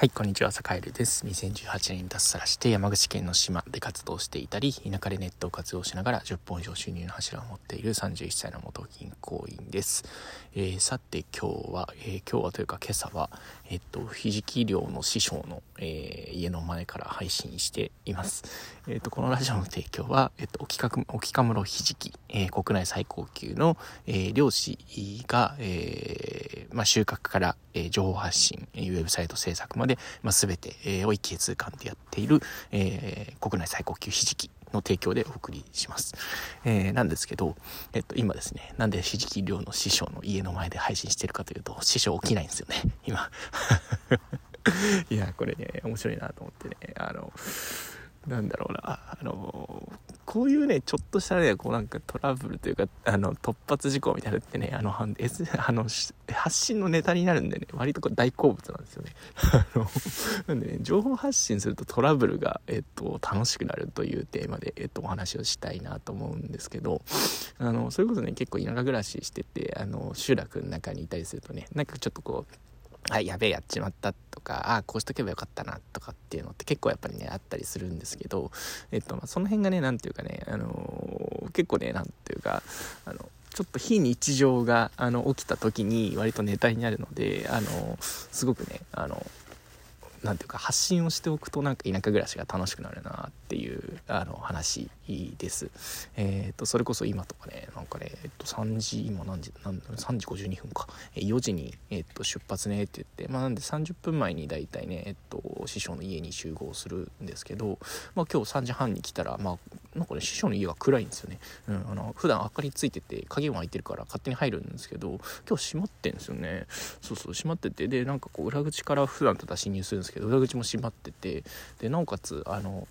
はい、こんにちは、坂井です。2018年に脱サラして山口県の島で活動していたり、田舎でネットを活用しながら10本以上収入の柱を持っている31歳の元銀行員です。えー、さて今日は、えー、今日はというか今朝は、えっと、ひじき漁の師匠の、えー、家の前から配信しています。えっと、このラジオの提供は、えっと、沖か沖かむろひじき、え国内最高級の、え漁師が、えまあ、収穫から、え情報発信、ウェブサイト制作までで、まあ、全て、えー、を一気通貫でやっている、えー、国内最高級ひじきの提供でお送りします。えー、なんですけど、えっと、今ですね、なんでひじき寮の師匠の家の前で配信してるかというと、師匠起きないんですよね、今。いや、これね、面白いなと思ってね、あの、なんだろうな、あの、こういうね、ちょっとしたね、こうなんかトラブルというか、あの、突発事項みたいなのってね、あの、あの発信のネタになるんでね、割とこれ大好物なんですよね。あの、なんでね、情報発信するとトラブルが、えっと、楽しくなるというテーマで、えっと、お話をしたいなと思うんですけど、あの、それこそね、結構田舎暮らししてて、あの、集落の中にいたりするとね、なんかちょっとこう、あやべえやっちまったとかあこうしとけばよかったなとかっていうのって結構やっぱりねあったりするんですけど、えっとまあ、その辺がね何ていうかね、あのー、結構ね何ていうかあのちょっと非日常があの起きた時に割とネタになるので、あのー、すごくねあのーんていうか発信をしておくとなんか田舎暮らしが楽しくなるなっていうあの話です。えっ、ー、とそれこそ今とかねなんかねえっと3時今何時何3時52分か4時にえっと出発ねって言ってまあなんで30分前に大体ねえっと師匠の家に集合するんですけどまあ今日3時半に来たらまあなんかね師匠の家が暗いんですよね。うん、あの普段明かりついてて鍵も開いてるから勝手に入るんですけど今日閉まってんですよね。そうそう閉まっててでなんかこう裏口から普段と侵入するんですけど裏口も閉まっててでなおかつあの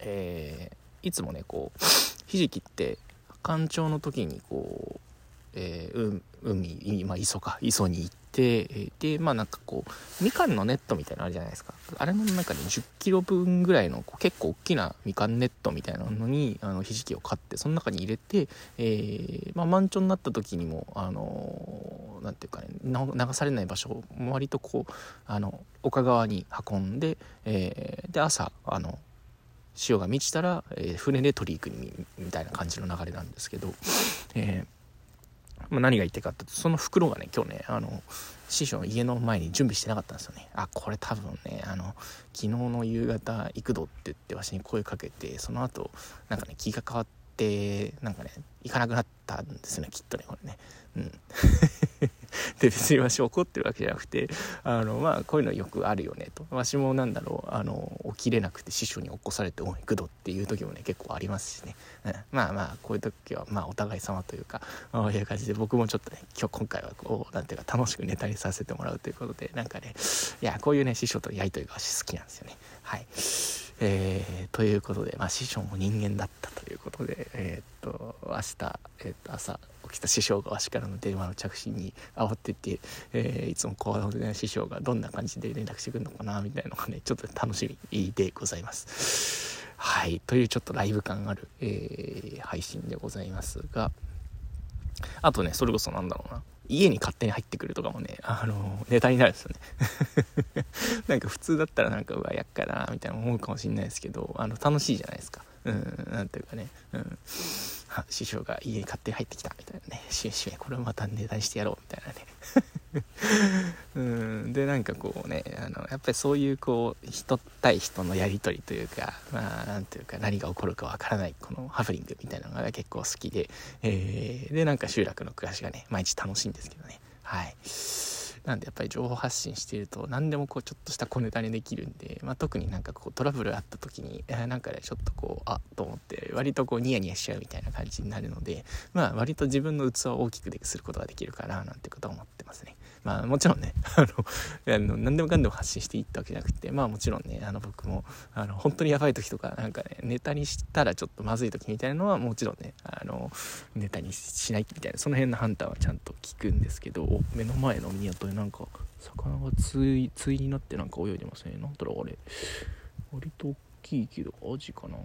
えー、いつもねこうひじきって干潮の時にこう、えー、海、まあ、磯か磯に行ってでまあなんかこうみかんのネットみたいなのあるじゃないですか。あれの中に1 0キロ分ぐらいの結構大きなみかんネットみたいなのにあのひじきを買ってその中に入れて、えー、まあ、満潮になった時にもあのー、ていうかね流されない場所を割とこうあの岡川に運んで、えー、で朝あの潮が満ちたら、えー、船で取り行くみみたいな感じの流れなんですけど、えー、まあ、何が言ってかってその袋がね今日ねあの師匠の家の前に準備してなかったんですよね。あこれ多分ねあの昨日の夕方行くぞって言ってわしに声かけてその後なんかね気が変わってなんかね行かなくなったんですよねきっとねこれね。うん。で別にわし怒ってるわけじゃなくてあのまあこういうのよくあるよねと。わしもなんだろうあの起きれなくて師匠に起こされて「おいくぞ」っていう時もね結構ありますしね、うん、まあまあこういう時はまあお互い様というかこういう感じで僕もちょっとね今日今回はこうなんていうか楽しくネタにさせてもらうということでなんかねいやこういうね師匠とやりとりがわし好きなんですよね。はい。えー、ということで、まあ、師匠も人間だったということで、えー、っと明日、えー、っと朝起きた師匠がわしからの電話の着信に慌てて、えー、いつもこう、ね、師匠がどんな感じで連絡してくるのかなみたいなのがねちょっと楽しみでございます。はいというちょっとライブ感ある、えー、配信でございますがあとねそれこそなんだろうな家に勝手に入ってくるとかもね、あの、ネタになるんですよね。なんか普通だったらなんか、うわ、厄介だな、みたいな思うかもしれないですけど、あの、楽しいじゃないですか。うん、なんていうかね、うん。師匠が家に勝手に入ってきたみたいなね、しめしめ、これをまた値段してやろうみたいなね。うん、でなんかこうねあのやっぱりそういうこう人対人のやり取りというかまあなんていうか何が起こるかわからないこのハプニングみたいなのが結構好きで、えー、でなんか集落の暮らしがね毎日楽しいんですけどね。はい。なんでやっぱり情報発信していると何でもこうちょっとした小ネタにできるんで、まあ、特になんかこうトラブルあった時に、えー、なんかねちょっとこうあっと思って割とこうニヤニヤしちゃうみたいな感じになるのでまあ割と自分の器を大きくすることができるかななんてことは思ってますね。まあもちろんね あのあの何でもかんでも発信していったわけじゃなくてまあもちろんねあの僕もあの本当にやばい時とかなんかねネタにしたらちょっとまずい時みたいなのはもちろんねあのネタにしないみたいなその辺の判断はちゃんと聞くんですけど目の前の港でなんか魚が対対になってなんか泳いでますねなんだろうあれ。割と大きいけどアジかな。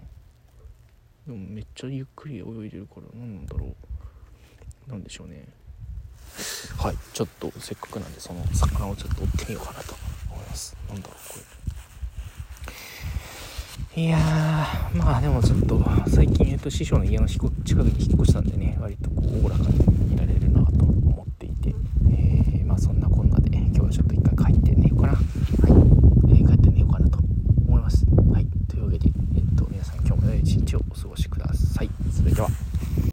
でもめっちゃゆっくり泳いでるからなんだろう。なんでしょうね。はい。ちょっとせっかくなんでその魚をちょっと追ってみようかなと思います。なんだろうこれ。いやーまあでもちょっと最近、えっと、師匠の家の近くに引っ越したんでね割とこうおおらかに